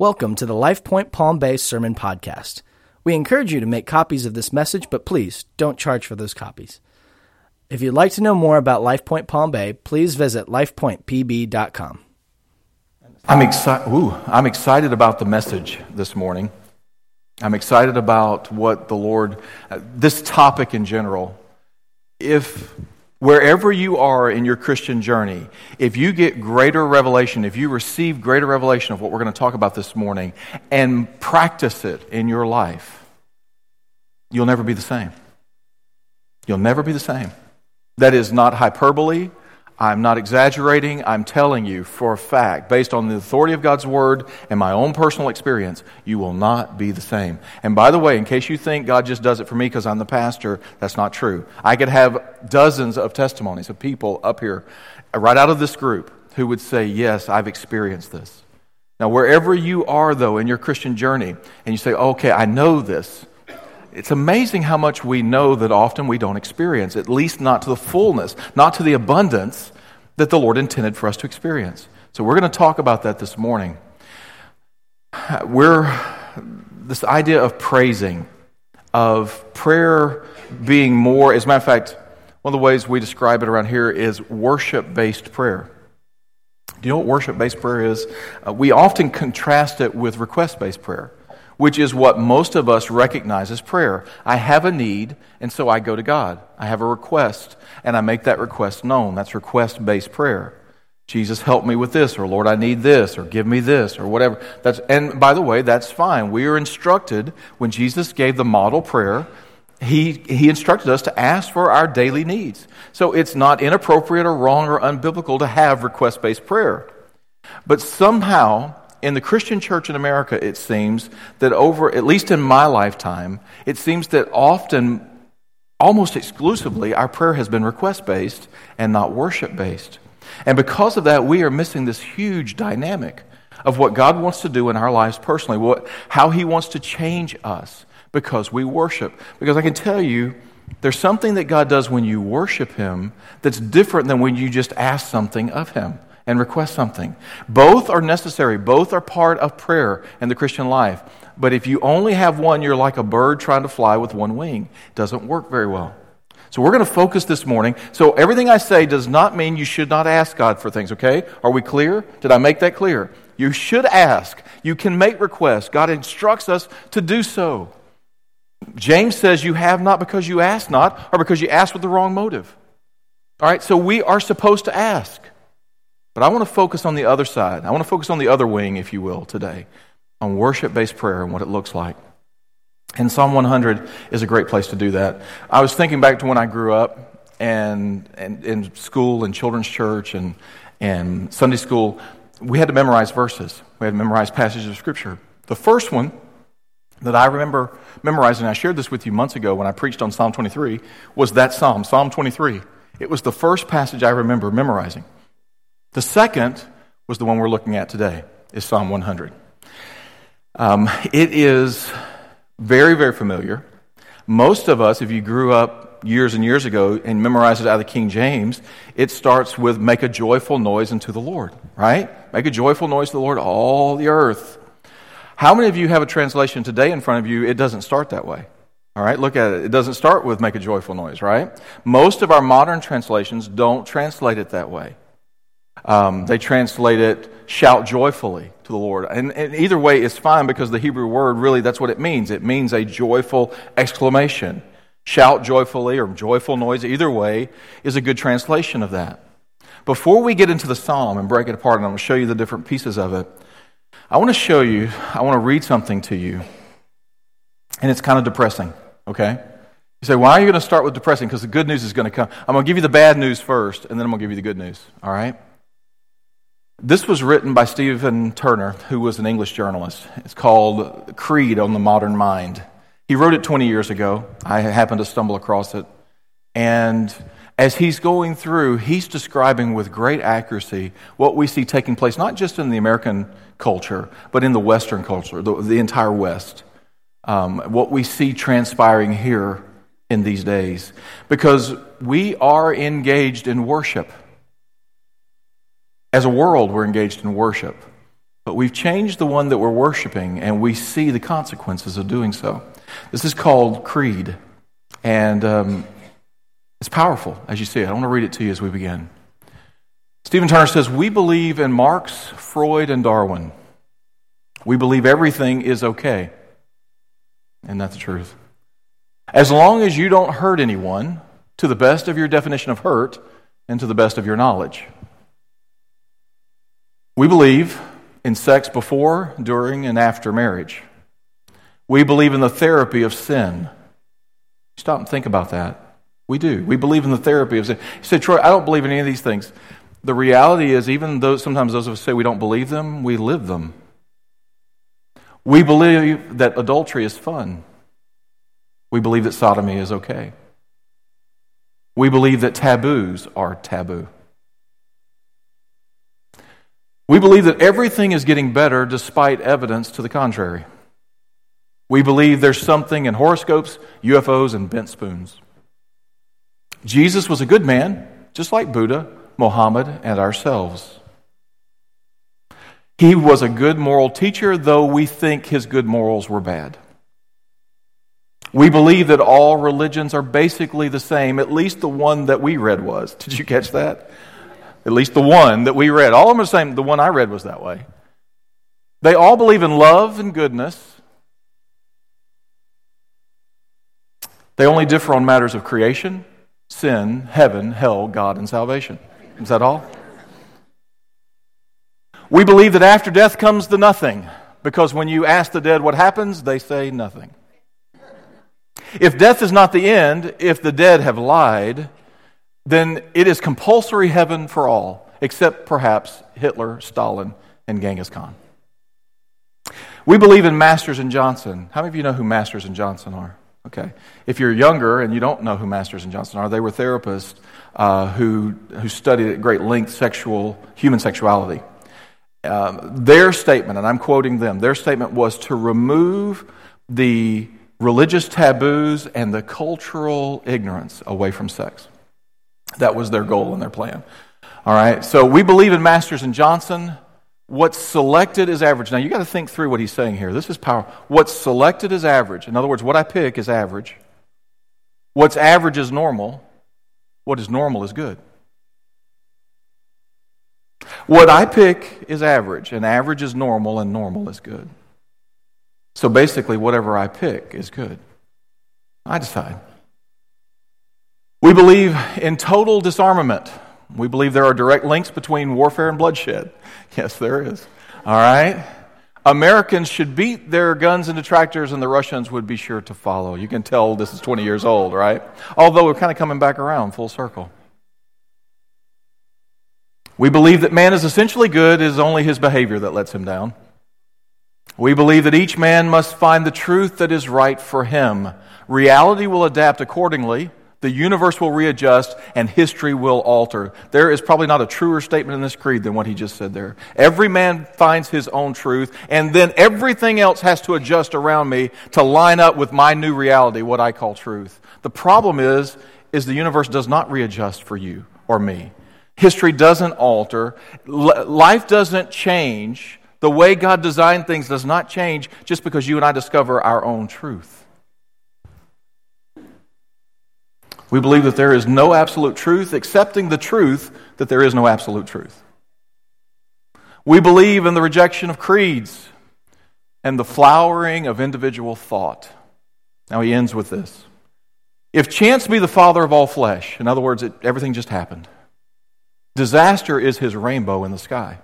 Welcome to the LifePoint Palm Bay Sermon Podcast. We encourage you to make copies of this message, but please don't charge for those copies. If you'd like to know more about LifePoint Palm Bay, please visit lifepointpb.com. I'm excited. Ooh, I'm excited about the message this morning. I'm excited about what the Lord, uh, this topic in general. If wherever you are in your Christian journey, if you get greater revelation, if you receive greater revelation of what we're going to talk about this morning, and practice it in your life, you'll never be the same. You'll never be the same. That is not hyperbole. I'm not exaggerating. I'm telling you for a fact, based on the authority of God's word and my own personal experience, you will not be the same. And by the way, in case you think God just does it for me because I'm the pastor, that's not true. I could have dozens of testimonies of people up here, right out of this group, who would say, Yes, I've experienced this. Now, wherever you are, though, in your Christian journey, and you say, Okay, I know this, it's amazing how much we know that often we don't experience, at least not to the fullness, not to the abundance that the Lord intended for us to experience. So we're going to talk about that this morning. We're this idea of praising, of prayer being more, as a matter of fact, one of the ways we describe it around here is worship based prayer. Do you know what worship based prayer is? Uh, we often contrast it with request based prayer which is what most of us recognize as prayer. I have a need, and so I go to God. I have a request, and I make that request known. That's request based prayer. Jesus, help me with this, or Lord, I need this, or give me this, or whatever. That's, and by the way, that's fine. We are instructed when Jesus gave the model prayer, he, he instructed us to ask for our daily needs. So it's not inappropriate or wrong or unbiblical to have request based prayer. But somehow, in the Christian church in America, it seems that over, at least in my lifetime, it seems that often, almost exclusively, our prayer has been request based and not worship based. And because of that, we are missing this huge dynamic of what God wants to do in our lives personally, what, how He wants to change us because we worship. Because I can tell you, there's something that God does when you worship Him that's different than when you just ask something of Him and request something. Both are necessary, both are part of prayer and the Christian life. But if you only have one, you're like a bird trying to fly with one wing. It doesn't work very well. So we're going to focus this morning. So everything I say does not mean you should not ask God for things, okay? Are we clear? Did I make that clear? You should ask. You can make requests. God instructs us to do so. James says you have not because you ask not, or because you ask with the wrong motive. All right, so we are supposed to ask. But I want to focus on the other side. I want to focus on the other wing, if you will, today, on worship based prayer and what it looks like. And Psalm 100 is a great place to do that. I was thinking back to when I grew up and, and in school and children's church and, and Sunday school. We had to memorize verses, we had to memorize passages of Scripture. The first one that I remember memorizing, I shared this with you months ago when I preached on Psalm 23, was that Psalm, Psalm 23. It was the first passage I remember memorizing. The second was the one we're looking at today, is Psalm 100. Um, it is very, very familiar. Most of us, if you grew up years and years ago and memorized it out of the King James, it starts with make a joyful noise unto the Lord, right? Make a joyful noise to the Lord, all the earth. How many of you have a translation today in front of you? It doesn't start that way. All right, look at it. It doesn't start with make a joyful noise, right? Most of our modern translations don't translate it that way. Um, they translate it shout joyfully to the Lord. And, and, either way is fine because the Hebrew word really that's what it means. It means a joyful exclamation. Shout joyfully or joyful noise, either way, is a good translation of that. Before we get into the psalm and break it apart, and I'm going to show you the different pieces of it, I want to show you, I want to read something to you. And it's kind of depressing, okay? You say, why are you going to start with depressing? Because the good news is going to come. I'm going to give you the bad news first, and then I'm going to give you the good news, all right? This was written by Stephen Turner, who was an English journalist. It's called Creed on the Modern Mind. He wrote it 20 years ago. I happened to stumble across it. And as he's going through, he's describing with great accuracy what we see taking place, not just in the American culture, but in the Western culture, the, the entire West. Um, what we see transpiring here in these days. Because we are engaged in worship. As a world, we're engaged in worship. But we've changed the one that we're worshiping, and we see the consequences of doing so. This is called creed. And um, it's powerful as you see. I want to read it to you as we begin. Stephen Turner says, We believe in Marx, Freud, and Darwin. We believe everything is okay. And that's the truth. As long as you don't hurt anyone to the best of your definition of hurt and to the best of your knowledge. We believe in sex before, during, and after marriage. We believe in the therapy of sin. Stop and think about that. We do. We believe in the therapy of sin. You say, Troy, I don't believe in any of these things. The reality is, even though sometimes those of us say we don't believe them, we live them. We believe that adultery is fun. We believe that sodomy is okay. We believe that taboos are taboo. We believe that everything is getting better despite evidence to the contrary. We believe there's something in horoscopes, UFOs, and bent spoons. Jesus was a good man, just like Buddha, Mohammed, and ourselves. He was a good moral teacher, though we think his good morals were bad. We believe that all religions are basically the same, at least the one that we read was. Did you catch that? At least the one that we read. All of them are the same. The one I read was that way. They all believe in love and goodness. They only differ on matters of creation, sin, heaven, hell, God, and salvation. Is that all? We believe that after death comes the nothing, because when you ask the dead what happens, they say nothing. If death is not the end, if the dead have lied, then it is compulsory heaven for all, except perhaps Hitler, Stalin, and Genghis Khan. We believe in Masters and Johnson. How many of you know who Masters and Johnson are? Okay. If you're younger and you don't know who Masters and Johnson are, they were therapists uh, who, who studied at great length sexual, human sexuality. Um, their statement, and I'm quoting them, their statement was to remove the religious taboos and the cultural ignorance away from sex. That was their goal and their plan. All right, so we believe in Masters and Johnson. What's selected is average. Now, you got to think through what he's saying here. This is power. What's selected is average. In other words, what I pick is average. What's average is normal. What is normal is good. What I pick is average, and average is normal, and normal is good. So basically, whatever I pick is good. I decide. We believe in total disarmament. We believe there are direct links between warfare and bloodshed. Yes, there is. All right? Americans should beat their guns into tractors, and the Russians would be sure to follow. You can tell this is 20 years old, right? Although we're kind of coming back around full circle. We believe that man is essentially good, it is only his behavior that lets him down. We believe that each man must find the truth that is right for him. Reality will adapt accordingly the universe will readjust and history will alter. There is probably not a truer statement in this creed than what he just said there. Every man finds his own truth, and then everything else has to adjust around me to line up with my new reality, what I call truth. The problem is, is the universe does not readjust for you or me. History doesn't alter. life doesn't change. The way God designed things does not change just because you and I discover our own truth. We believe that there is no absolute truth, accepting the truth that there is no absolute truth. We believe in the rejection of creeds and the flowering of individual thought. Now he ends with this. If chance be the father of all flesh, in other words, it, everything just happened, disaster is his rainbow in the sky.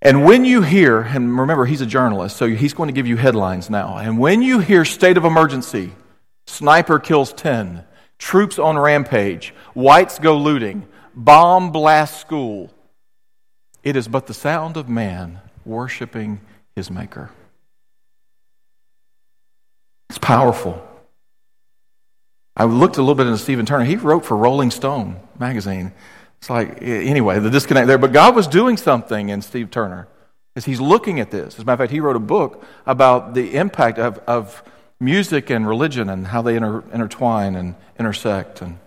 And when you hear, and remember, he's a journalist, so he's going to give you headlines now. And when you hear state of emergency, Sniper kills 10. Troops on rampage. Whites go looting. Bomb blast school. It is but the sound of man worshiping his Maker. It's powerful. I looked a little bit into Stephen Turner. He wrote for Rolling Stone magazine. It's like, anyway, the disconnect there. But God was doing something in Steve Turner as he's looking at this. As a matter of fact, he wrote a book about the impact of, of music and religion and how they inter, intertwine and intersect. And,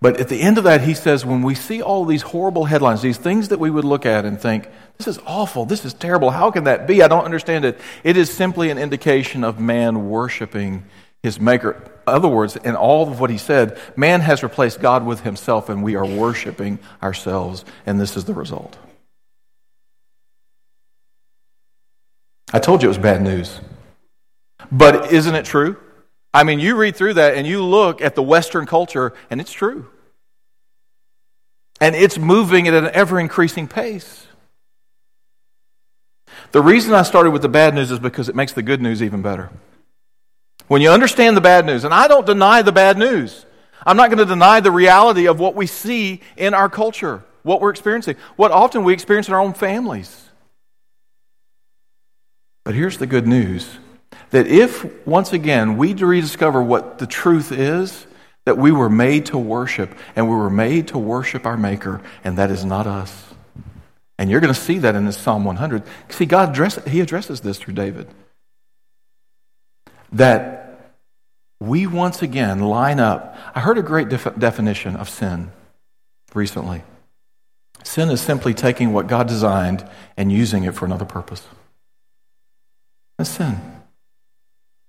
but at the end of that, he says, when we see all these horrible headlines, these things that we would look at and think, this is awful, this is terrible, how can that be? I don't understand it. It is simply an indication of man worshiping his maker. In other words, in all of what he said, man has replaced God with himself, and we are worshiping ourselves, and this is the result. I told you it was bad news. But isn't it true? I mean, you read through that and you look at the Western culture, and it's true. And it's moving at an ever increasing pace. The reason I started with the bad news is because it makes the good news even better. When you understand the bad news, and I don't deny the bad news, I'm not going to deny the reality of what we see in our culture, what we're experiencing, what often we experience in our own families. But here's the good news that if, once again, we rediscover what the truth is, that we were made to worship, and we were made to worship our Maker, and that is not us. And you're going to see that in this Psalm 100. See, God address, He addresses this through David. That we once again line up. I heard a great def- definition of sin recently. Sin is simply taking what God designed and using it for another purpose. That's sin.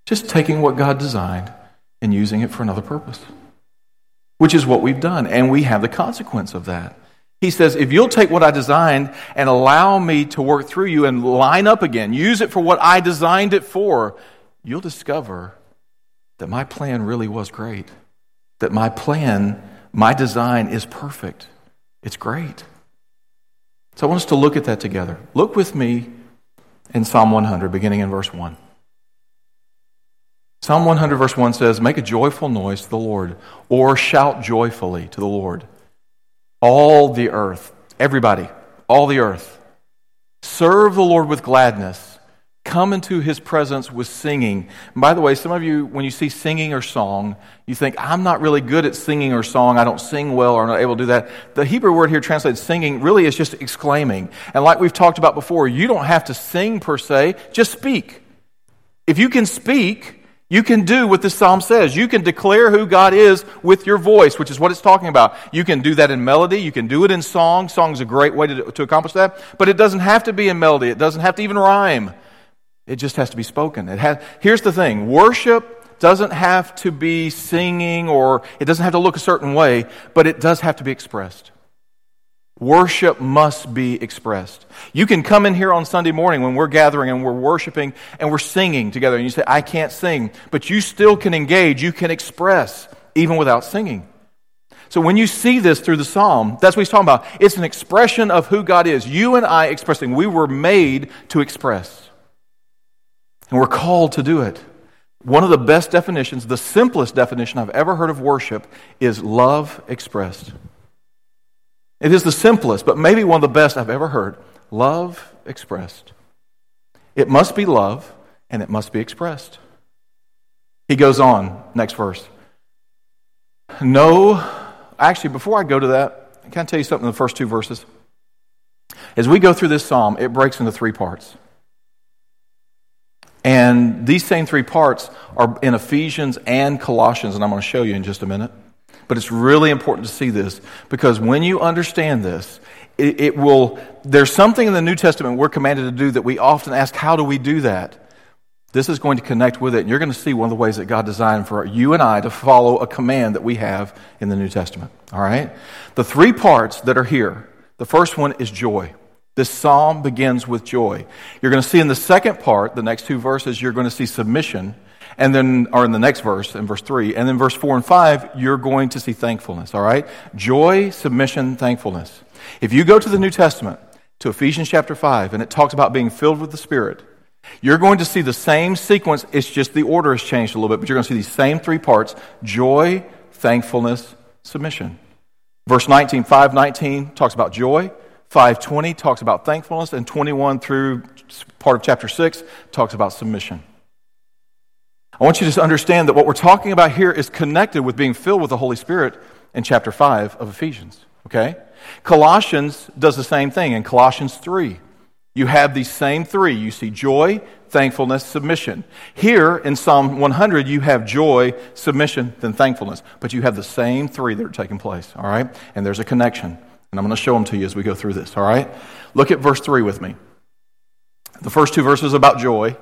Just taking what God designed and using it for another purpose, which is what we've done. And we have the consequence of that. He says, if you'll take what I designed and allow me to work through you and line up again, use it for what I designed it for, you'll discover that my plan really was great. That my plan, my design is perfect. It's great. So I want us to look at that together. Look with me in Psalm 100, beginning in verse 1. Psalm 100, verse 1 says, Make a joyful noise to the Lord, or shout joyfully to the Lord all the earth, everybody, all the earth. Serve the Lord with gladness. Come into his presence with singing. And by the way, some of you, when you see singing or song, you think, I'm not really good at singing or song. I don't sing well or I'm not able to do that. The Hebrew word here translated singing really is just exclaiming. And like we've talked about before, you don't have to sing per se, just speak. If you can speak, you can do what this psalm says. You can declare who God is with your voice, which is what it's talking about. You can do that in melody. You can do it in song. Song's a great way to, to accomplish that. But it doesn't have to be in melody. It doesn't have to even rhyme. It just has to be spoken. It has, here's the thing. Worship doesn't have to be singing or it doesn't have to look a certain way, but it does have to be expressed. Worship must be expressed. You can come in here on Sunday morning when we're gathering and we're worshiping and we're singing together, and you say, I can't sing, but you still can engage, you can express, even without singing. So when you see this through the psalm, that's what he's talking about. It's an expression of who God is. You and I expressing. We were made to express. And we're called to do it. One of the best definitions, the simplest definition I've ever heard of worship, is love expressed. It is the simplest, but maybe one of the best I've ever heard. Love expressed. It must be love, and it must be expressed. He goes on, next verse. No, actually, before I go to that, can I tell you something in the first two verses? As we go through this psalm, it breaks into three parts. And these same three parts are in Ephesians and Colossians, and I'm going to show you in just a minute. But it's really important to see this because when you understand this, it, it, will, there's something in the New Testament we're commanded to do that we often ask, how do we do that? This is going to connect with it, and you're going to see one of the ways that God designed for you and I to follow a command that we have in the New Testament. All right? The three parts that are here the first one is joy. This psalm begins with joy. You're going to see in the second part, the next two verses, you're going to see submission and then, or in the next verse, in verse 3, and then verse 4 and 5, you're going to see thankfulness, all right? Joy, submission, thankfulness. If you go to the New Testament, to Ephesians chapter 5, and it talks about being filled with the Spirit, you're going to see the same sequence. It's just the order has changed a little bit, but you're going to see these same three parts joy, thankfulness, submission. Verse 19, 519 talks about joy. 520 talks about thankfulness. And 21 through part of chapter 6 talks about submission. I want you to understand that what we're talking about here is connected with being filled with the Holy Spirit in chapter 5 of Ephesians. Okay? Colossians does the same thing in Colossians 3. You have these same three. You see joy, thankfulness, submission. Here in Psalm 100, you have joy, submission, then thankfulness. But you have the same three that are taking place, all right? And there's a connection. And I'm going to show them to you as we go through this, all right? Look at verse 3 with me. The first two verses about joy.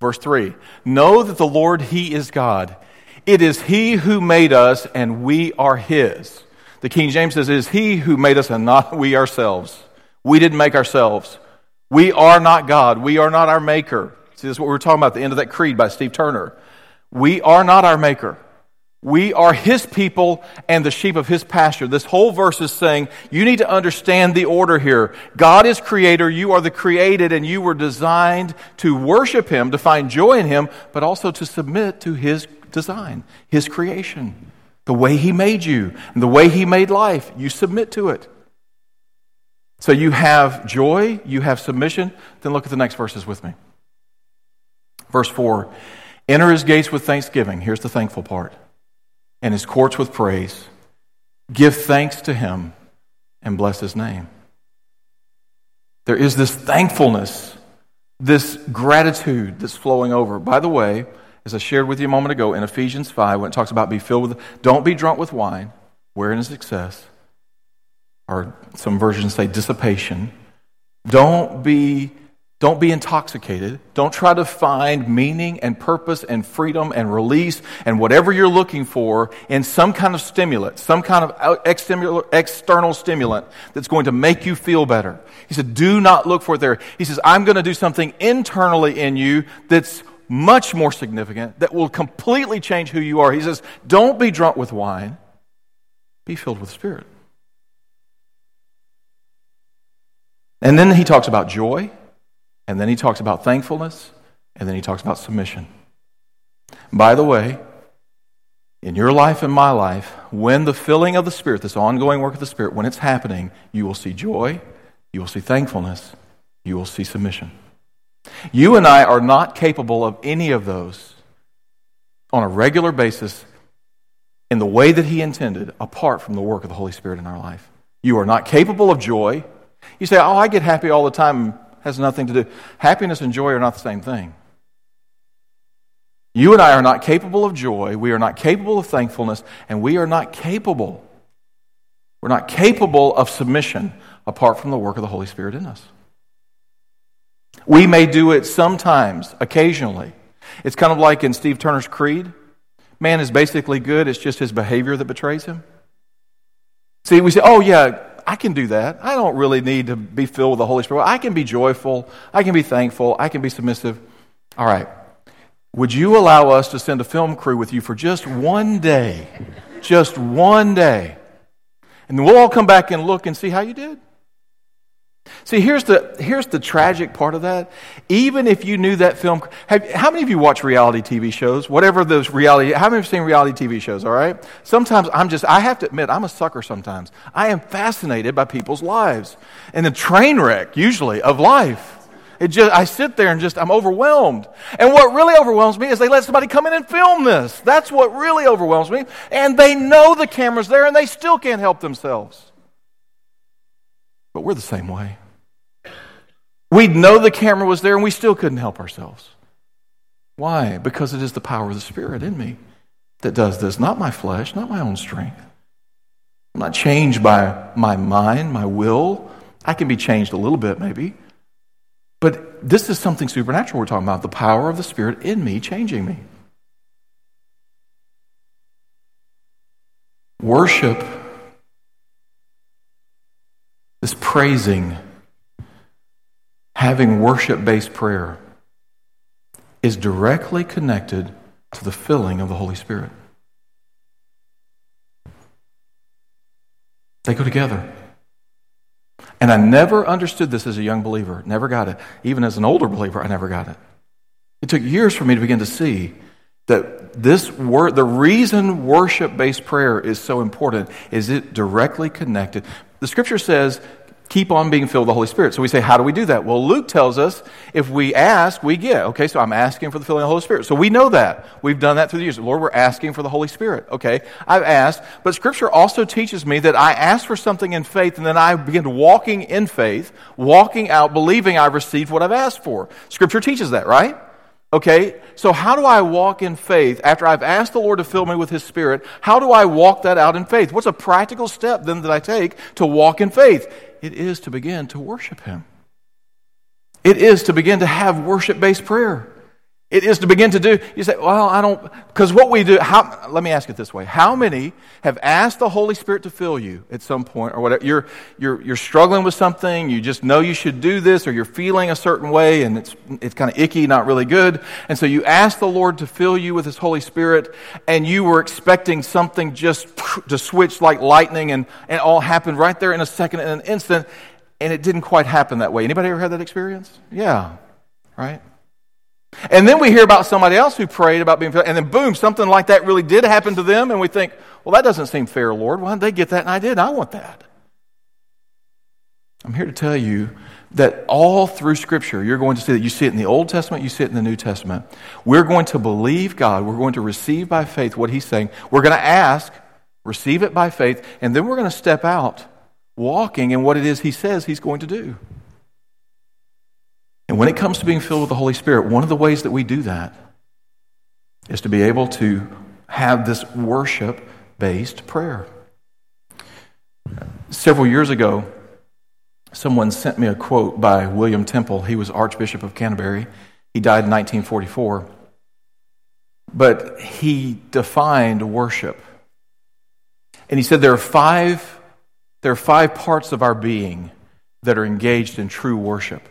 Verse 3 Know that the Lord, He is God. It is He who made us, and we are His. The King James says, It is He who made us, and not we ourselves. We didn't make ourselves. We are not God. We are not our maker. See, this is what we were talking about at the end of that creed by Steve Turner. We are not our maker. We are his people and the sheep of his pasture. This whole verse is saying you need to understand the order here. God is creator, you are the created, and you were designed to worship him, to find joy in him, but also to submit to his design, his creation. The way he made you, and the way he made life, you submit to it. So you have joy, you have submission. Then look at the next verses with me. Verse 4 Enter his gates with thanksgiving. Here's the thankful part. And his courts with praise. Give thanks to him and bless his name. There is this thankfulness, this gratitude that's flowing over. By the way, as I shared with you a moment ago in Ephesians 5, when it talks about be filled with, don't be drunk with wine, wherein is excess or some versions say dissipation. Don't be, don't be intoxicated. Don't try to find meaning and purpose and freedom and release and whatever you're looking for in some kind of stimulant, some kind of external stimulant that's going to make you feel better. He said, do not look for it there. He says, I'm going to do something internally in you that's much more significant, that will completely change who you are. He says, don't be drunk with wine, be filled with Spirit. And then he talks about joy, and then he talks about thankfulness, and then he talks about submission. By the way, in your life and my life, when the filling of the Spirit, this ongoing work of the Spirit, when it's happening, you will see joy, you will see thankfulness, you will see submission. You and I are not capable of any of those on a regular basis in the way that He intended apart from the work of the Holy Spirit in our life. You are not capable of joy. You say, Oh, I get happy all the time. Has nothing to do. Happiness and joy are not the same thing. You and I are not capable of joy. We are not capable of thankfulness. And we are not capable. We're not capable of submission apart from the work of the Holy Spirit in us. We may do it sometimes, occasionally. It's kind of like in Steve Turner's Creed man is basically good, it's just his behavior that betrays him. See, we say, oh, yeah, I can do that. I don't really need to be filled with the Holy Spirit. I can be joyful. I can be thankful. I can be submissive. All right. Would you allow us to send a film crew with you for just one day? Just one day. And we'll all come back and look and see how you did. See, here's the, here's the tragic part of that. Even if you knew that film, have, how many of you watch reality TV shows? Whatever those reality, how many have seen reality TV shows, all right? Sometimes I'm just, I have to admit, I'm a sucker sometimes. I am fascinated by people's lives and the train wreck, usually, of life. It just, I sit there and just, I'm overwhelmed. And what really overwhelms me is they let somebody come in and film this. That's what really overwhelms me. And they know the camera's there and they still can't help themselves. But we're the same way. We'd know the camera was there and we still couldn't help ourselves. Why? Because it is the power of the Spirit in me that does this, not my flesh, not my own strength. I'm not changed by my mind, my will. I can be changed a little bit, maybe. But this is something supernatural we're talking about the power of the Spirit in me changing me. Worship this praising, having worship based prayer is directly connected to the filling of the Holy Spirit. They go together. And I never understood this as a young believer, never got it. Even as an older believer, I never got it. It took years for me to begin to see that this word, the reason worship based prayer is so important is it directly connected. The scripture says, keep on being filled with the Holy Spirit. So we say, how do we do that? Well, Luke tells us if we ask, we get. Okay, so I'm asking for the filling of the Holy Spirit. So we know that. We've done that through the years. Lord, we're asking for the Holy Spirit. Okay, I've asked. But Scripture also teaches me that I ask for something in faith and then I begin walking in faith, walking out, believing I've received what I've asked for. Scripture teaches that, right? Okay, so how do I walk in faith after I've asked the Lord to fill me with His Spirit? How do I walk that out in faith? What's a practical step then that I take to walk in faith? It is to begin to worship Him. It is to begin to have worship based prayer. It is to begin to do, you say, well, I don't, because what we do, how, let me ask it this way. How many have asked the Holy Spirit to fill you at some point or whatever? You're, you're, you're struggling with something, you just know you should do this, or you're feeling a certain way and it's, it's kind of icky, not really good. And so you ask the Lord to fill you with His Holy Spirit and you were expecting something just to switch like lightning and, and all happened right there in a second, in an instant, and it didn't quite happen that way. Anybody ever had that experience? Yeah, right? And then we hear about somebody else who prayed about being filled, and then boom, something like that really did happen to them, and we think, well, that doesn't seem fair, Lord. Why didn't they get that and I did? I want that. I'm here to tell you that all through Scripture, you're going to see that you see it in the Old Testament, you see it in the New Testament. We're going to believe God, we're going to receive by faith what He's saying. We're going to ask, receive it by faith, and then we're going to step out walking in what it is He says He's going to do. And when it comes to being filled with the Holy Spirit, one of the ways that we do that is to be able to have this worship based prayer. Several years ago, someone sent me a quote by William Temple. He was Archbishop of Canterbury. He died in 1944. But he defined worship. And he said there are five, there are five parts of our being that are engaged in true worship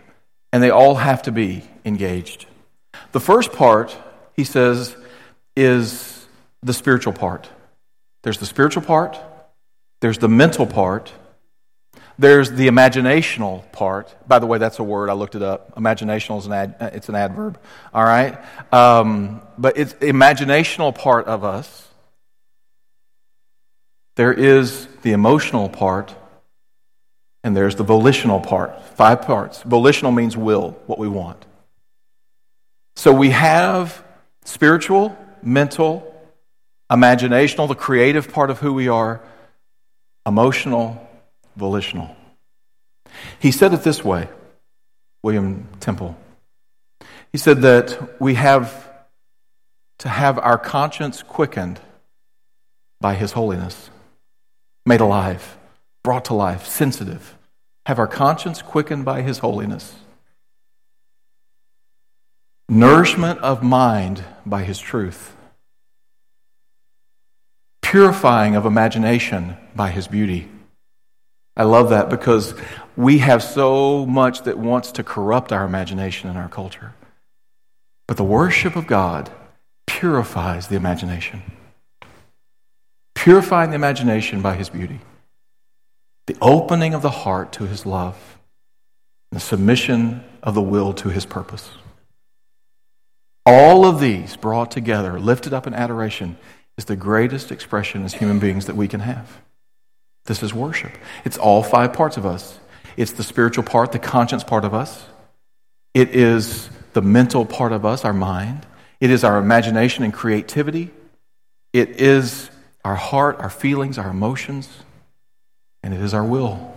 and they all have to be engaged. The first part, he says, is the spiritual part. There's the spiritual part, there's the mental part, there's the imaginational part. By the way, that's a word. I looked it up. Imaginational is an ad, it's an adverb. All right, um, but it's imaginational part of us. There is the emotional part, and there's the volitional part. Five parts. Volitional means will, what we want. So we have spiritual, mental, imaginational, the creative part of who we are, emotional, volitional. He said it this way, William Temple. He said that we have to have our conscience quickened by His holiness, made alive, brought to life, sensitive. Have our conscience quickened by his holiness, nourishment of mind by his truth, purifying of imagination by his beauty. I love that because we have so much that wants to corrupt our imagination in our culture. But the worship of God purifies the imagination, purifying the imagination by his beauty the opening of the heart to his love, the submission of the will to his purpose. All of these brought together, lifted up in adoration, is the greatest expression as human beings that we can have. This is worship. It's all five parts of us. It's the spiritual part, the conscience part of us. It is the mental part of us, our mind. It is our imagination and creativity. It is our heart, our feelings, our emotions and it is our will.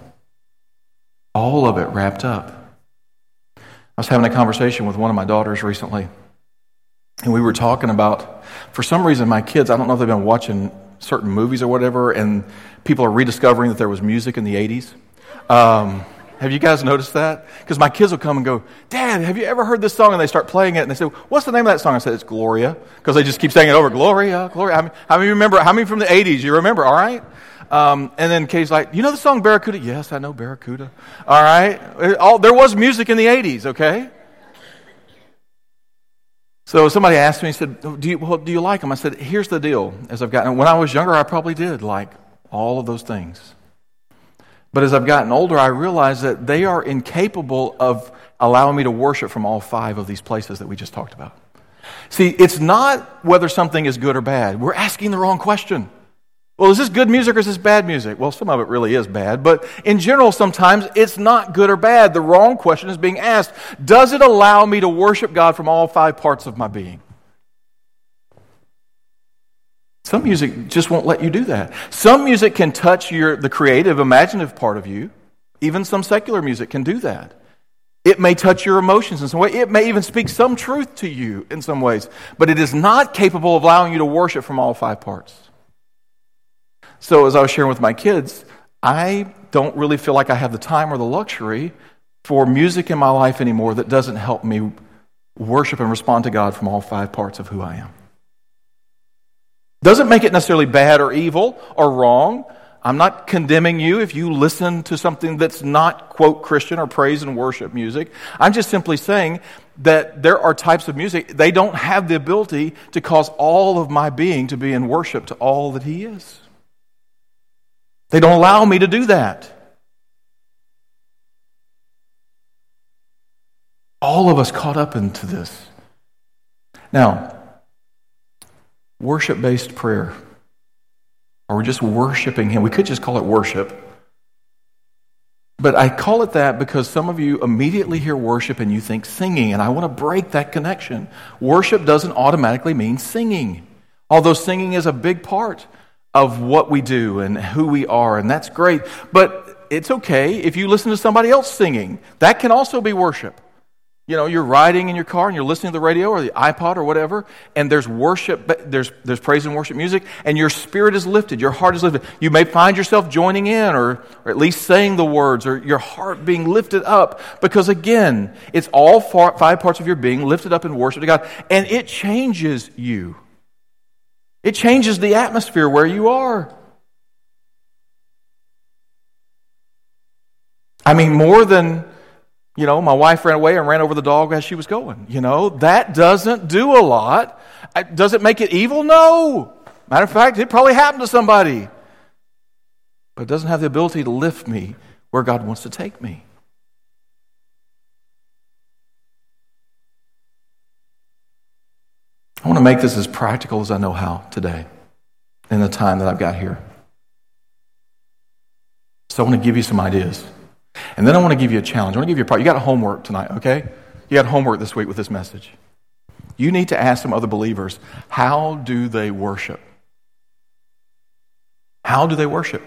All of it wrapped up. I was having a conversation with one of my daughters recently, and we were talking about, for some reason, my kids, I don't know if they've been watching certain movies or whatever, and people are rediscovering that there was music in the 80s. Um, have you guys noticed that? Because my kids will come and go, Dad, have you ever heard this song? And they start playing it, and they say, What's the name of that song? I said, It's Gloria. Because they just keep saying it over Gloria, Gloria. How many, how many remember? How many from the 80s you remember? All right? Um, and then Kay's like, You know the song Barracuda? Yes, I know Barracuda. All right. All, there was music in the 80s, okay? So somebody asked me, he said, do you, well, do you like them? I said, Here's the deal. As I've gotten, when I was younger, I probably did like all of those things. But as I've gotten older, I realize that they are incapable of allowing me to worship from all five of these places that we just talked about. See, it's not whether something is good or bad. We're asking the wrong question. Well, is this good music or is this bad music? Well, some of it really is bad, but in general, sometimes it's not good or bad. The wrong question is being asked Does it allow me to worship God from all five parts of my being? Some music just won't let you do that. Some music can touch your, the creative, imaginative part of you. Even some secular music can do that. It may touch your emotions in some way. It may even speak some truth to you in some ways. But it is not capable of allowing you to worship from all five parts. So, as I was sharing with my kids, I don't really feel like I have the time or the luxury for music in my life anymore that doesn't help me worship and respond to God from all five parts of who I am. Doesn't make it necessarily bad or evil or wrong. I'm not condemning you if you listen to something that's not, quote, Christian or praise and worship music. I'm just simply saying that there are types of music, they don't have the ability to cause all of my being to be in worship to all that He is. They don't allow me to do that. All of us caught up into this. Now, worship based prayer, or we're just worshiping Him. We could just call it worship. But I call it that because some of you immediately hear worship and you think singing, and I want to break that connection. Worship doesn't automatically mean singing, although singing is a big part of what we do and who we are, and that's great. But it's okay if you listen to somebody else singing. That can also be worship. You know, you're riding in your car and you're listening to the radio or the iPod or whatever, and there's worship, there's, there's praise and worship music, and your spirit is lifted, your heart is lifted. You may find yourself joining in or, or at least saying the words or your heart being lifted up because, again, it's all five parts of your being lifted up in worship to God, and it changes you. It changes the atmosphere where you are. I mean, more than, you know, my wife ran away and ran over the dog as she was going. You know, that doesn't do a lot. Does it make it evil? No. Matter of fact, it probably happened to somebody. But it doesn't have the ability to lift me where God wants to take me. I want to make this as practical as I know how today in the time that I've got here. So I want to give you some ideas. And then I want to give you a challenge. I want to give you a part. You got a homework tonight, okay? You got homework this week with this message. You need to ask some other believers, how do they worship? How do they worship?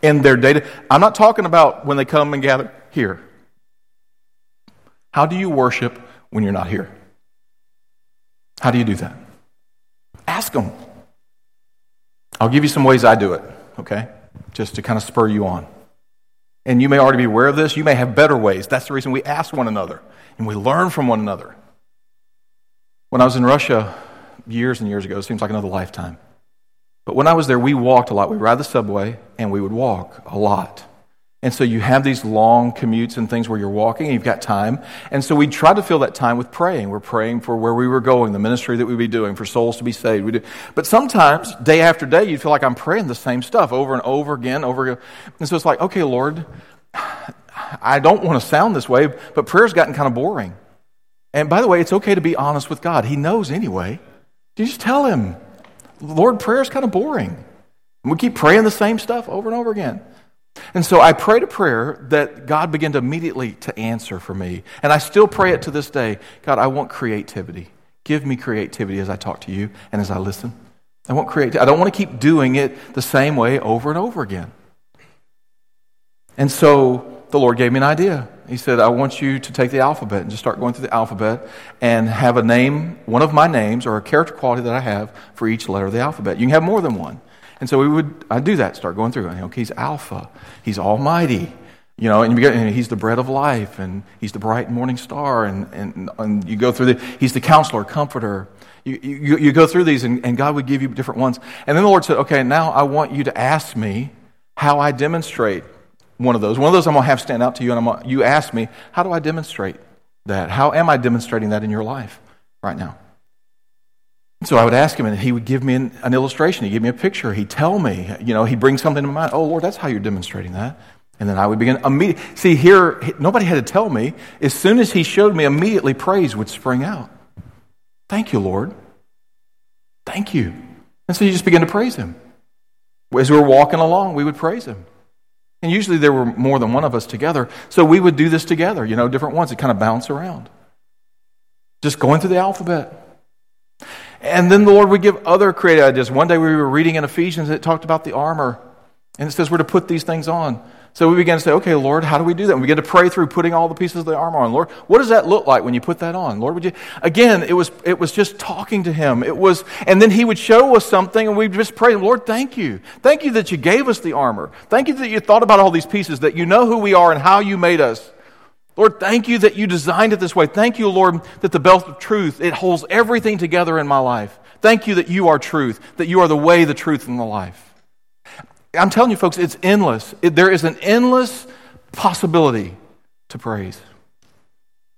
In their data. I'm not talking about when they come and gather here. How do you worship when you're not here? How do you do that? Ask them. I'll give you some ways I do it, okay? Just to kind of spur you on. And you may already be aware of this. You may have better ways. That's the reason we ask one another and we learn from one another. When I was in Russia years and years ago, it seems like another lifetime. But when I was there, we walked a lot. We ride the subway and we would walk a lot. And so you have these long commutes and things where you're walking and you've got time. And so we try to fill that time with praying. We're praying for where we were going, the ministry that we'd be doing, for souls to be saved. We do. But sometimes, day after day, you feel like I'm praying the same stuff over and over again, over again. And so it's like, okay, Lord, I don't want to sound this way, but prayer's gotten kind of boring. And by the way, it's okay to be honest with God. He knows anyway. You just tell him, Lord, prayer's kind of boring. And we keep praying the same stuff over and over again. And so I prayed a prayer that God began to immediately to answer for me. And I still pray it to this day. God, I want creativity. Give me creativity as I talk to you and as I listen. I want creativity. I don't want to keep doing it the same way over and over again. And so the Lord gave me an idea. He said, I want you to take the alphabet and just start going through the alphabet and have a name, one of my names or a character quality that I have for each letter of the alphabet. You can have more than one. And so we would, I'd do that, start going through. Okay, he's Alpha, he's Almighty, you know, and, you get, and he's the bread of life, and he's the bright morning star, and, and, and you go through the, he's the counselor, comforter. You, you, you go through these, and, and God would give you different ones. And then the Lord said, okay, now I want you to ask me how I demonstrate one of those. One of those I'm going to have stand out to you, and I'm gonna, you ask me, how do I demonstrate that? How am I demonstrating that in your life right now? So I would ask him, and he would give me an, an, illustration. He'd give me a picture. He'd tell me, you know, he'd bring something to mind. Oh, Lord, that's how you're demonstrating that. And then I would begin immediately. See, here, nobody had to tell me. As soon as he showed me, immediately praise would spring out. Thank you, Lord. Thank you. And so you just begin to praise Him. As we were walking along, we would praise Him. And usually there were more than one of us together, so we would do this together, you know, different ones that kind of bounce around. Just going through the alphabet. And then the Lord would give other creative ideas. One day we were reading in Ephesians, it talked about the armor. And it says we're to put these things on. So we began to say, okay, Lord, how do we do that? And we began to pray through putting all the pieces of the armor on. Lord, what does that look like when you put that on? Lord, would you? Again, it was, it was just talking to Him. It was, and then He would show us something and we'd just pray, Lord, thank you. Thank you that you gave us the armor. Thank you that you thought about all these pieces, that you know who we are and how you made us. Lord, thank you that you designed it this way. Thank you, Lord, that the belt of truth, it holds everything together in my life. Thank you that you are truth, that you are the way, the truth, and the life. I'm telling you, folks, it's endless. It, there is an endless possibility to praise,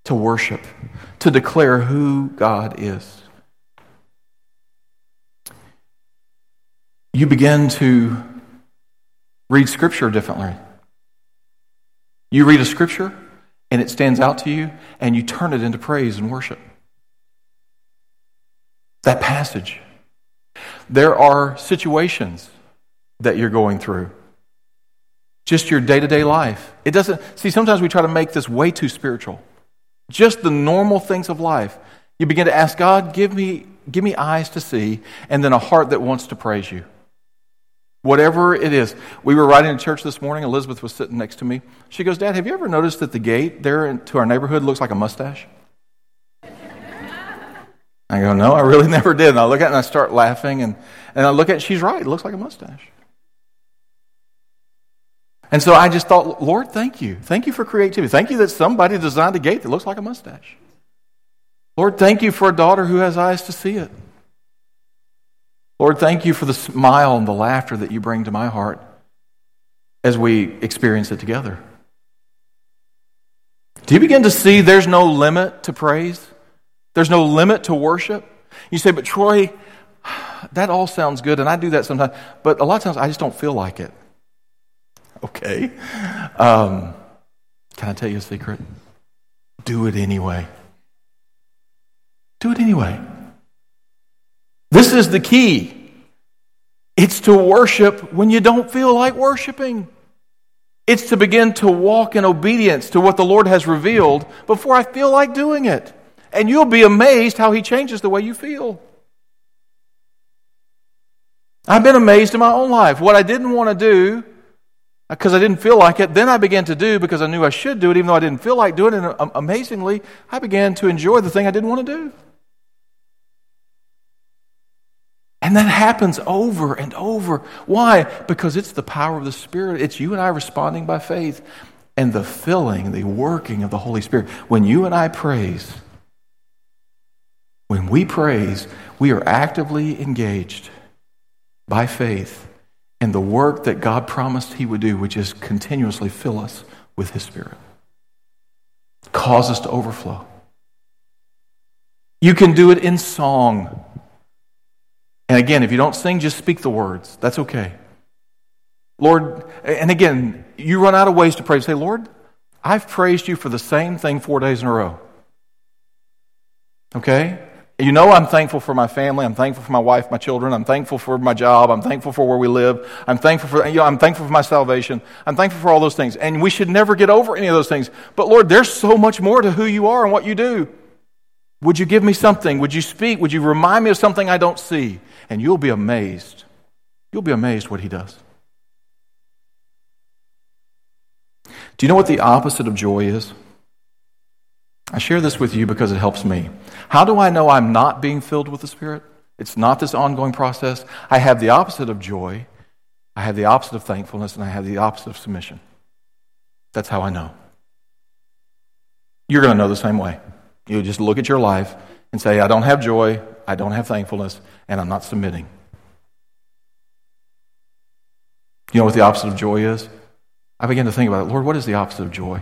to worship, to declare who God is. You begin to read Scripture differently. You read a Scripture, and it stands out to you, and you turn it into praise and worship. That passage. There are situations that you're going through. Just your day to day life. It doesn't, see, sometimes we try to make this way too spiritual. Just the normal things of life. You begin to ask God, give me, give me eyes to see, and then a heart that wants to praise you. Whatever it is. We were riding in church this morning. Elizabeth was sitting next to me. She goes, Dad, have you ever noticed that the gate there to our neighborhood looks like a mustache? I go, No, I really never did. And I look at it and I start laughing, and, and I look at it, she's right. It looks like a mustache. And so I just thought, Lord, thank you. Thank you for creativity. Thank you that somebody designed a gate that looks like a mustache. Lord, thank you for a daughter who has eyes to see it. Lord, thank you for the smile and the laughter that you bring to my heart as we experience it together. Do you begin to see there's no limit to praise? There's no limit to worship? You say, but Troy, that all sounds good, and I do that sometimes, but a lot of times I just don't feel like it. Okay. Um, can I tell you a secret? Do it anyway. Do it anyway. This is the key. It's to worship when you don't feel like worshiping. It's to begin to walk in obedience to what the Lord has revealed before I feel like doing it. And you'll be amazed how He changes the way you feel. I've been amazed in my own life. What I didn't want to do because I didn't feel like it. Then I began to do because I knew I should do it, even though I didn't feel like doing it. And um, amazingly, I began to enjoy the thing I didn't want to do. And that happens over and over. Why? Because it's the power of the Spirit. It's you and I responding by faith and the filling, the working of the Holy Spirit. When you and I praise, when we praise, we are actively engaged by faith in the work that God promised He would do, which is continuously fill us with His Spirit, cause us to overflow. You can do it in song. And again, if you don't sing, just speak the words. That's okay. Lord, and again, you run out of ways to pray. Say, Lord, I've praised you for the same thing four days in a row. Okay? You know, I'm thankful for my family. I'm thankful for my wife, my children. I'm thankful for my job. I'm thankful for where we live. I'm thankful for, you know, I'm thankful for my salvation. I'm thankful for all those things. And we should never get over any of those things. But Lord, there's so much more to who you are and what you do. Would you give me something? Would you speak? Would you remind me of something I don't see? And you'll be amazed. You'll be amazed what he does. Do you know what the opposite of joy is? I share this with you because it helps me. How do I know I'm not being filled with the Spirit? It's not this ongoing process. I have the opposite of joy, I have the opposite of thankfulness, and I have the opposite of submission. That's how I know. You're going to know the same way. You just look at your life and say, I don't have joy, I don't have thankfulness, and I'm not submitting. You know what the opposite of joy is? I begin to think about it. Lord, what is the opposite of joy?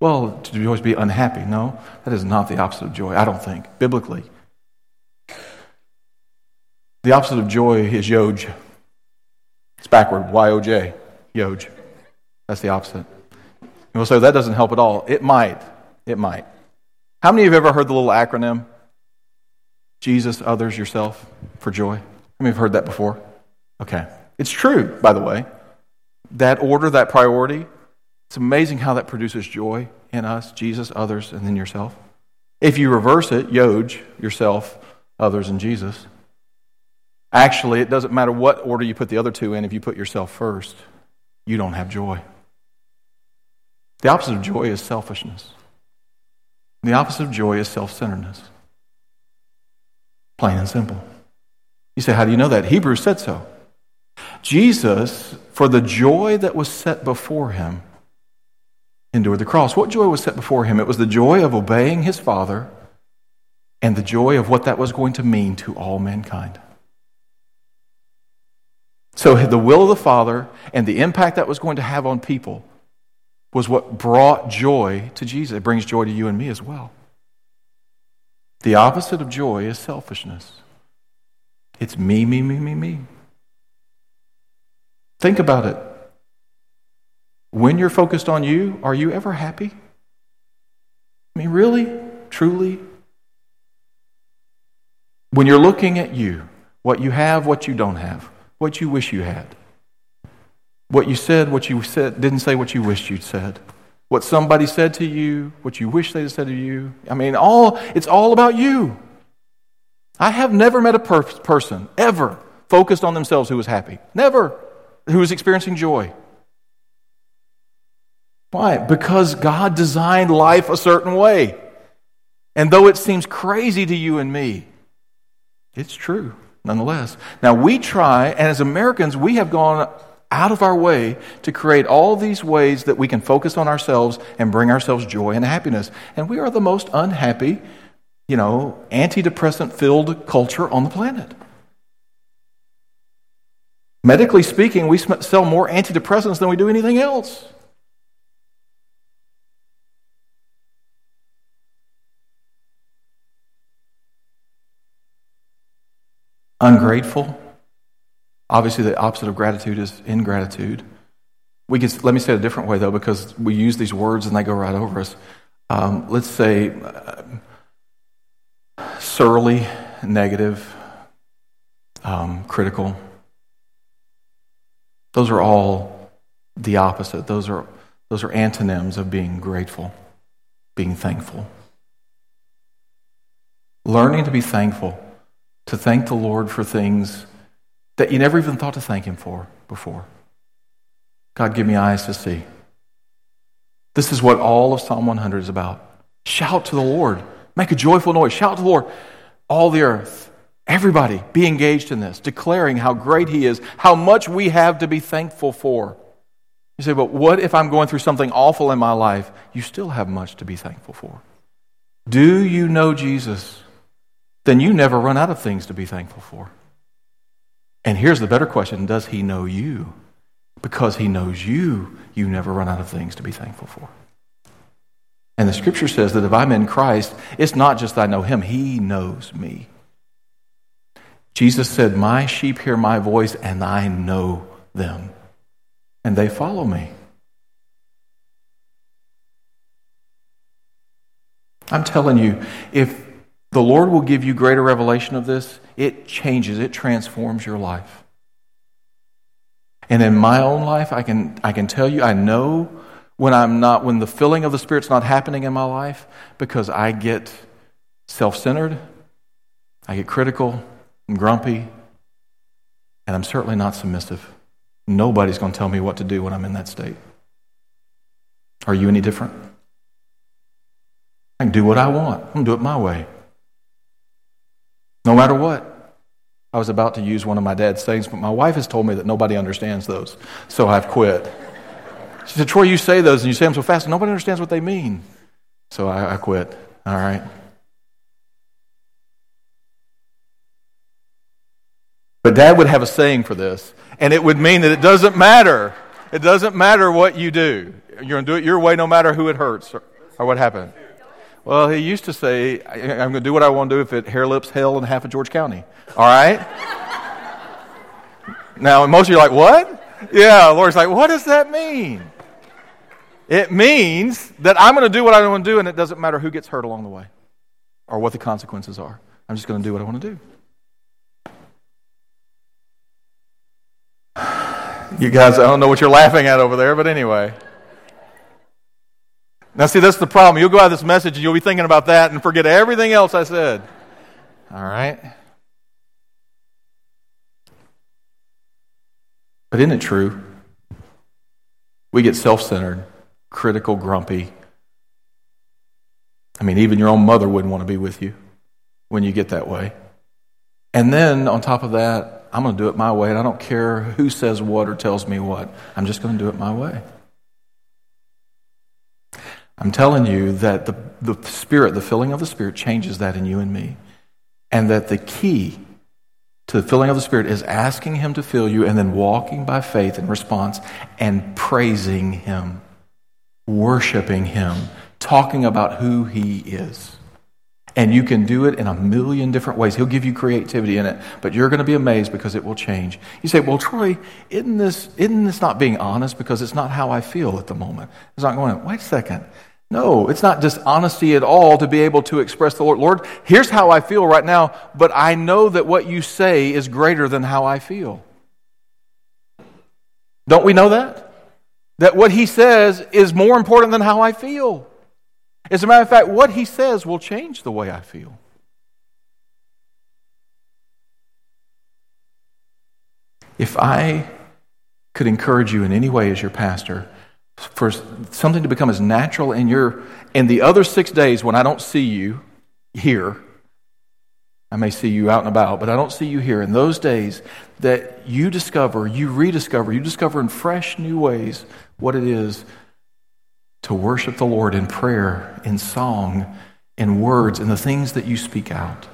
Well, to always be unhappy. No, that is not the opposite of joy, I don't think, biblically. The opposite of joy is yoj. It's backward, Y O J, yoj. That's the opposite. You will say, that doesn't help at all. It might. It might. How many of you have ever heard the little acronym? Jesus, others, yourself for joy? How many have heard that before? Okay. It's true, by the way. That order, that priority, it's amazing how that produces joy in us Jesus, others, and then yourself. If you reverse it, Yoj, yourself, others, and Jesus, actually, it doesn't matter what order you put the other two in, if you put yourself first, you don't have joy. The opposite of joy is selfishness. The opposite of joy is self centeredness. Plain and simple. You say, How do you know that? Hebrews said so. Jesus, for the joy that was set before him, endured the cross. What joy was set before him? It was the joy of obeying his Father and the joy of what that was going to mean to all mankind. So, the will of the Father and the impact that was going to have on people was what brought joy to Jesus. It brings joy to you and me as well. The opposite of joy is selfishness. It's me, me, me, me, me. Think about it. When you're focused on you, are you ever happy? I mean, really? Truly? When you're looking at you, what you have, what you don't have, what you wish you had, what you said, what you said, didn't say what you wished you'd said, what somebody said to you, what you wish they'd said to you. I mean, all it's all about you. I have never met a per- person ever focused on themselves who was happy. Never. Who was experiencing joy. Why? Because God designed life a certain way. And though it seems crazy to you and me, it's true nonetheless. Now, we try, and as Americans, we have gone out of our way to create all these ways that we can focus on ourselves and bring ourselves joy and happiness. And we are the most unhappy, you know, antidepressant filled culture on the planet. Medically speaking, we sell more antidepressants than we do anything else. ungrateful. Obviously, the opposite of gratitude is ingratitude. We could, let me say it a different way, though, because we use these words and they go right over us. Um, let's say uh, surly, negative, um, critical. Those are all the opposite. Those are, those are antonyms of being grateful, being thankful. Learning to be thankful to thank the Lord for things that you never even thought to thank Him for before. God, give me eyes to see. This is what all of Psalm 100 is about. Shout to the Lord. Make a joyful noise. Shout to the Lord. All the earth. Everybody be engaged in this, declaring how great He is, how much we have to be thankful for. You say, but what if I'm going through something awful in my life? You still have much to be thankful for. Do you know Jesus? then you never run out of things to be thankful for. And here's the better question Does he know you? Because he knows you, you never run out of things to be thankful for. And the scripture says that if I'm in Christ, it's not just I know him, he knows me. Jesus said, My sheep hear my voice, and I know them, and they follow me. I'm telling you, if the Lord will give you greater revelation of this. It changes, it transforms your life. And in my own life, I can, I can tell you, I know when I'm not, when the filling of the Spirit's not happening in my life because I get self centered, I get critical, and grumpy, and I'm certainly not submissive. Nobody's going to tell me what to do when I'm in that state. Are you any different? I can do what I want, I'm going to do it my way. No matter what. I was about to use one of my dad's sayings, but my wife has told me that nobody understands those, so I've quit. She said, Troy, you say those and you say them so fast, nobody understands what they mean. So I, I quit. All right. But dad would have a saying for this, and it would mean that it doesn't matter. It doesn't matter what you do. You're going to do it your way no matter who it hurts or, or what happened. Well, he used to say, I'm going to do what I want to do if it hair lips hell in half of George County. All right? now, most of you are like, what? Yeah, Lord's like, what does that mean? It means that I'm going to do what I want to do, and it doesn't matter who gets hurt along the way or what the consequences are. I'm just going to do what I want to do. You guys, I don't know what you're laughing at over there, but anyway. Now, see, that's the problem. You'll go out of this message and you'll be thinking about that and forget everything else I said. All right? But isn't it true? We get self centered, critical, grumpy. I mean, even your own mother wouldn't want to be with you when you get that way. And then on top of that, I'm going to do it my way, and I don't care who says what or tells me what. I'm just going to do it my way. I'm telling you that the, the Spirit, the filling of the Spirit, changes that in you and me. And that the key to the filling of the Spirit is asking Him to fill you and then walking by faith in response and praising Him, worshiping Him, talking about who He is. And you can do it in a million different ways. He'll give you creativity in it, but you're going to be amazed because it will change. You say, Well, Troy, isn't this, isn't this not being honest because it's not how I feel at the moment? It's not going, wait a second. No, it's not dishonesty at all to be able to express the Lord. Lord, here's how I feel right now, but I know that what you say is greater than how I feel. Don't we know that? That what he says is more important than how I feel. As a matter of fact, what he says will change the way I feel. If I could encourage you in any way as your pastor, for something to become as natural in your in the other six days when I don't see you here. I may see you out and about, but I don't see you here. In those days that you discover, you rediscover, you discover in fresh new ways what it is to worship the Lord in prayer, in song, in words, in the things that you speak out.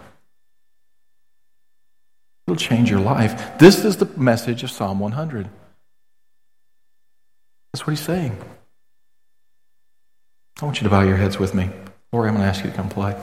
It'll change your life. This is the message of Psalm 100. That's what he's saying. I want you to bow your heads with me. Lori, I'm going to ask you to come play.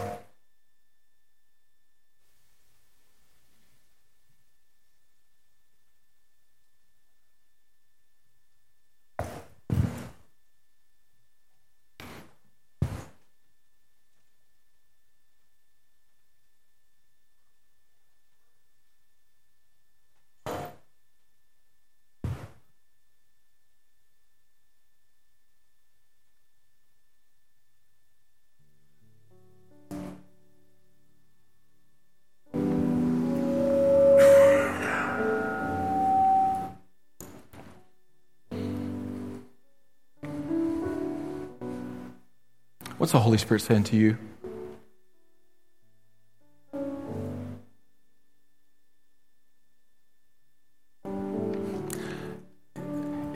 The Holy Spirit saying to you?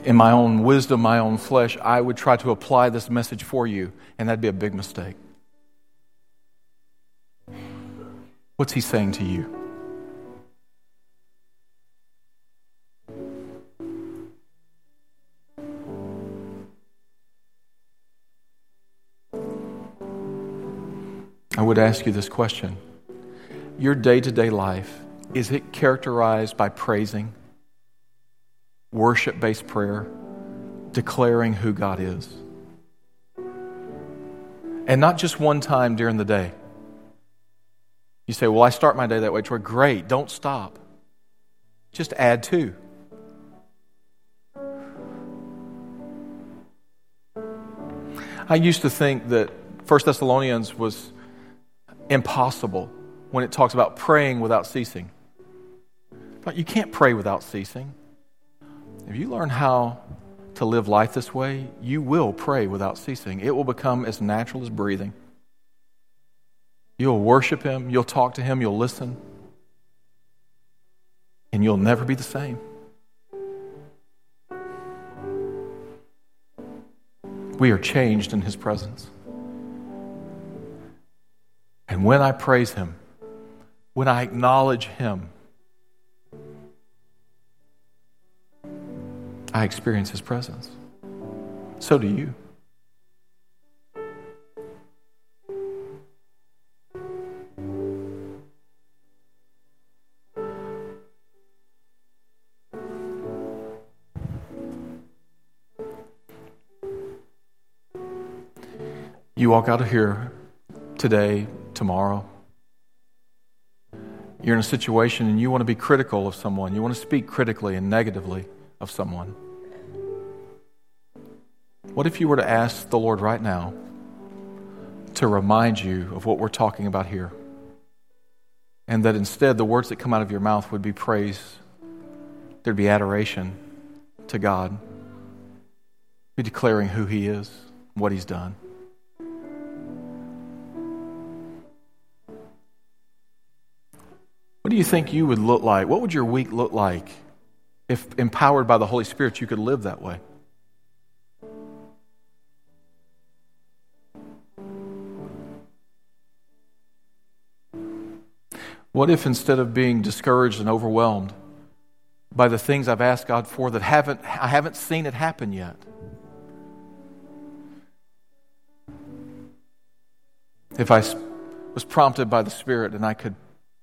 In my own wisdom, my own flesh, I would try to apply this message for you, and that'd be a big mistake. What's he saying to you? Would ask you this question Your day to day life, is it characterized by praising, worship based prayer, declaring who God is? And not just one time during the day. You say, Well, I start my day that way, Troy. Great, don't stop. Just add to. I used to think that 1 Thessalonians was impossible when it talks about praying without ceasing. But you can't pray without ceasing. If you learn how to live life this way, you will pray without ceasing. It will become as natural as breathing. You'll worship Him, you'll talk to Him, you'll listen, and you'll never be the same. We are changed in His presence. And when I praise Him, when I acknowledge Him, I experience His presence. So do you. You walk out of here today tomorrow, You're in a situation and you want to be critical of someone, you want to speak critically and negatively of someone. What if you were to ask the Lord right now to remind you of what we're talking about here? And that instead, the words that come out of your mouth would be praise, there'd be adoration to God, be declaring who He is, what He's done. What do you think you would look like? What would your week look like if empowered by the Holy Spirit you could live that way? What if instead of being discouraged and overwhelmed by the things I've asked God for that haven't I haven't seen it happen yet? If I was prompted by the Spirit and I could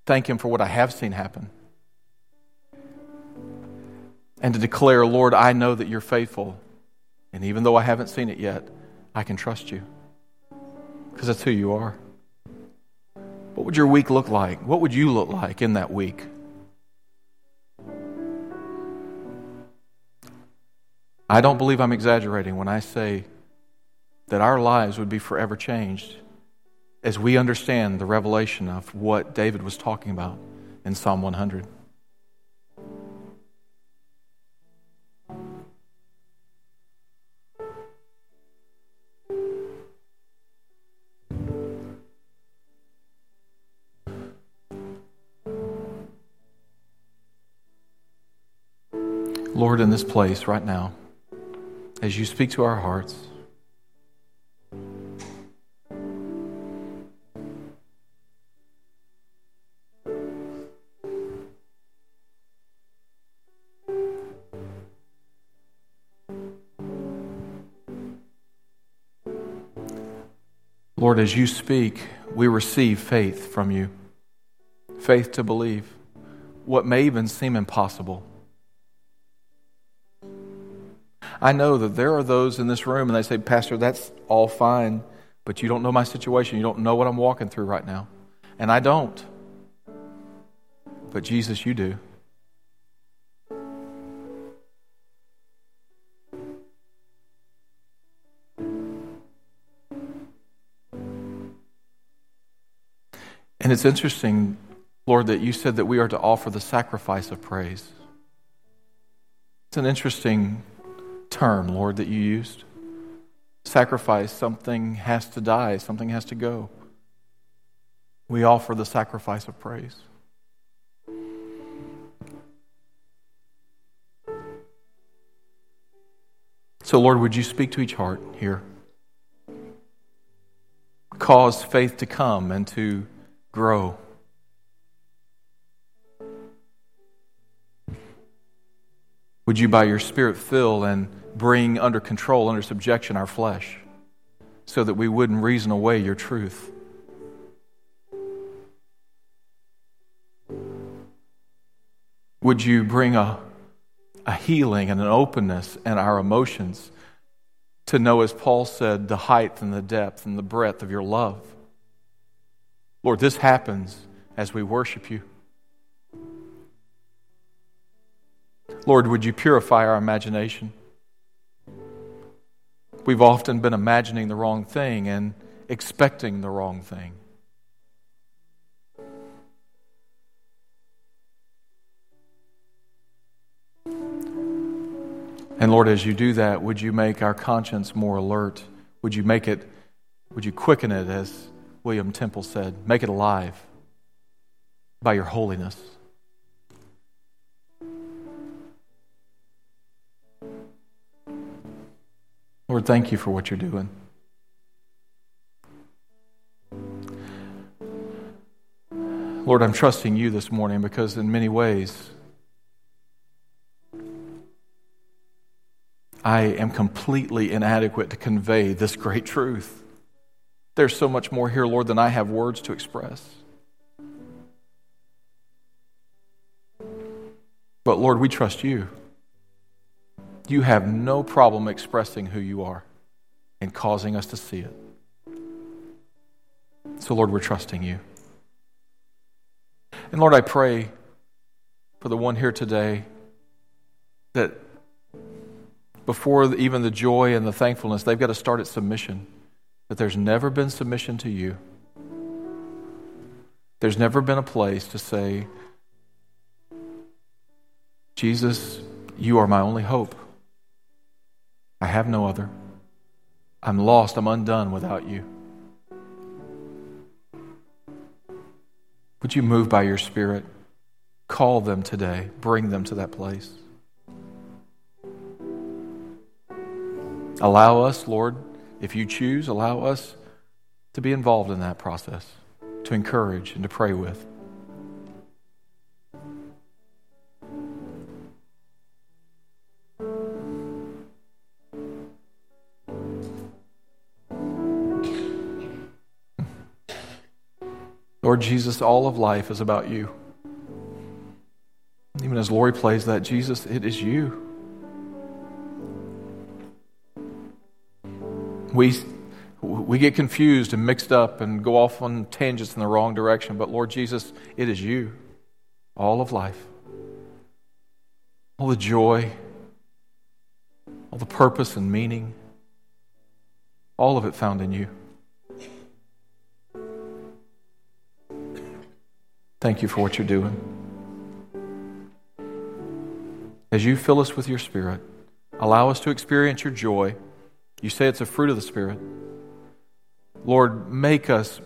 thank Him for what I have seen happen. And to declare, Lord, I know that you're faithful. And even though I haven't seen it yet, I can trust you. Because that's who you are. What would your week look like? What would you look like in that week? I don't believe I'm exaggerating when I say that our lives would be forever changed as we understand the revelation of what David was talking about in Psalm 100. Lord, in this place right now, as you speak to our hearts, Lord, as you speak, we receive faith from you faith to believe what may even seem impossible. I know that there are those in this room and they say, Pastor, that's all fine, but you don't know my situation. You don't know what I'm walking through right now. And I don't. But Jesus, you do. And it's interesting, Lord, that you said that we are to offer the sacrifice of praise. It's an interesting term, Lord, that you used. Sacrifice, something has to die, something has to go. We offer the sacrifice of praise. So, Lord, would you speak to each heart here? Cause faith to come and to grow. Would you, by your Spirit, fill and bring under control, under subjection, our flesh, so that we wouldn't reason away your truth? Would you bring a, a healing and an openness in our emotions to know, as Paul said, the height and the depth and the breadth of your love? Lord, this happens as we worship you. Lord, would you purify our imagination? We've often been imagining the wrong thing and expecting the wrong thing. And Lord, as you do that, would you make our conscience more alert? Would you make it, would you quicken it as William Temple said, make it alive by your holiness. Lord, thank you for what you're doing. Lord, I'm trusting you this morning because, in many ways, I am completely inadequate to convey this great truth. There's so much more here, Lord, than I have words to express. But Lord, we trust you. You have no problem expressing who you are and causing us to see it. So, Lord, we're trusting you. And Lord, I pray for the one here today that before even the joy and the thankfulness, they've got to start at submission. That there's never been submission to you. There's never been a place to say, Jesus, you are my only hope. I have no other. I'm lost. I'm undone without you. Would you move by your Spirit? Call them today. Bring them to that place. Allow us, Lord, if you choose, allow us to be involved in that process, to encourage and to pray with. Lord Jesus, all of life is about you. Even as Lori plays that, Jesus, it is you. We, we get confused and mixed up and go off on tangents in the wrong direction, but Lord Jesus, it is you. All of life. All the joy, all the purpose and meaning, all of it found in you. Thank you for what you're doing. As you fill us with your Spirit, allow us to experience your joy. You say it's a fruit of the Spirit. Lord, make us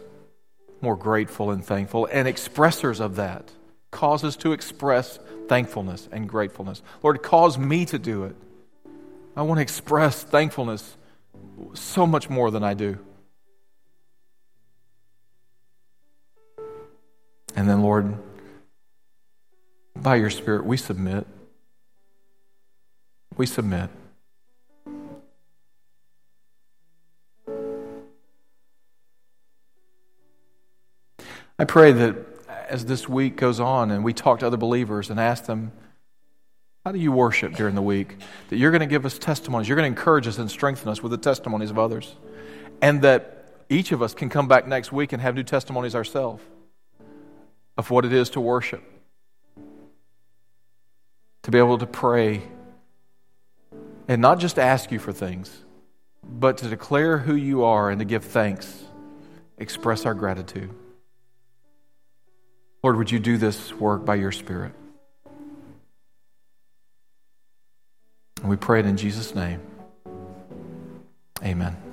more grateful and thankful and expressors of that. Cause us to express thankfulness and gratefulness. Lord, cause me to do it. I want to express thankfulness so much more than I do. And then, Lord, by your Spirit, we submit. We submit. I pray that as this week goes on and we talk to other believers and ask them, how do you worship during the week? That you're going to give us testimonies. You're going to encourage us and strengthen us with the testimonies of others. And that each of us can come back next week and have new testimonies ourselves of what it is to worship, to be able to pray, and not just ask you for things, but to declare who you are and to give thanks, express our gratitude. Lord, would you do this work by your Spirit? And we pray it in Jesus' name. Amen.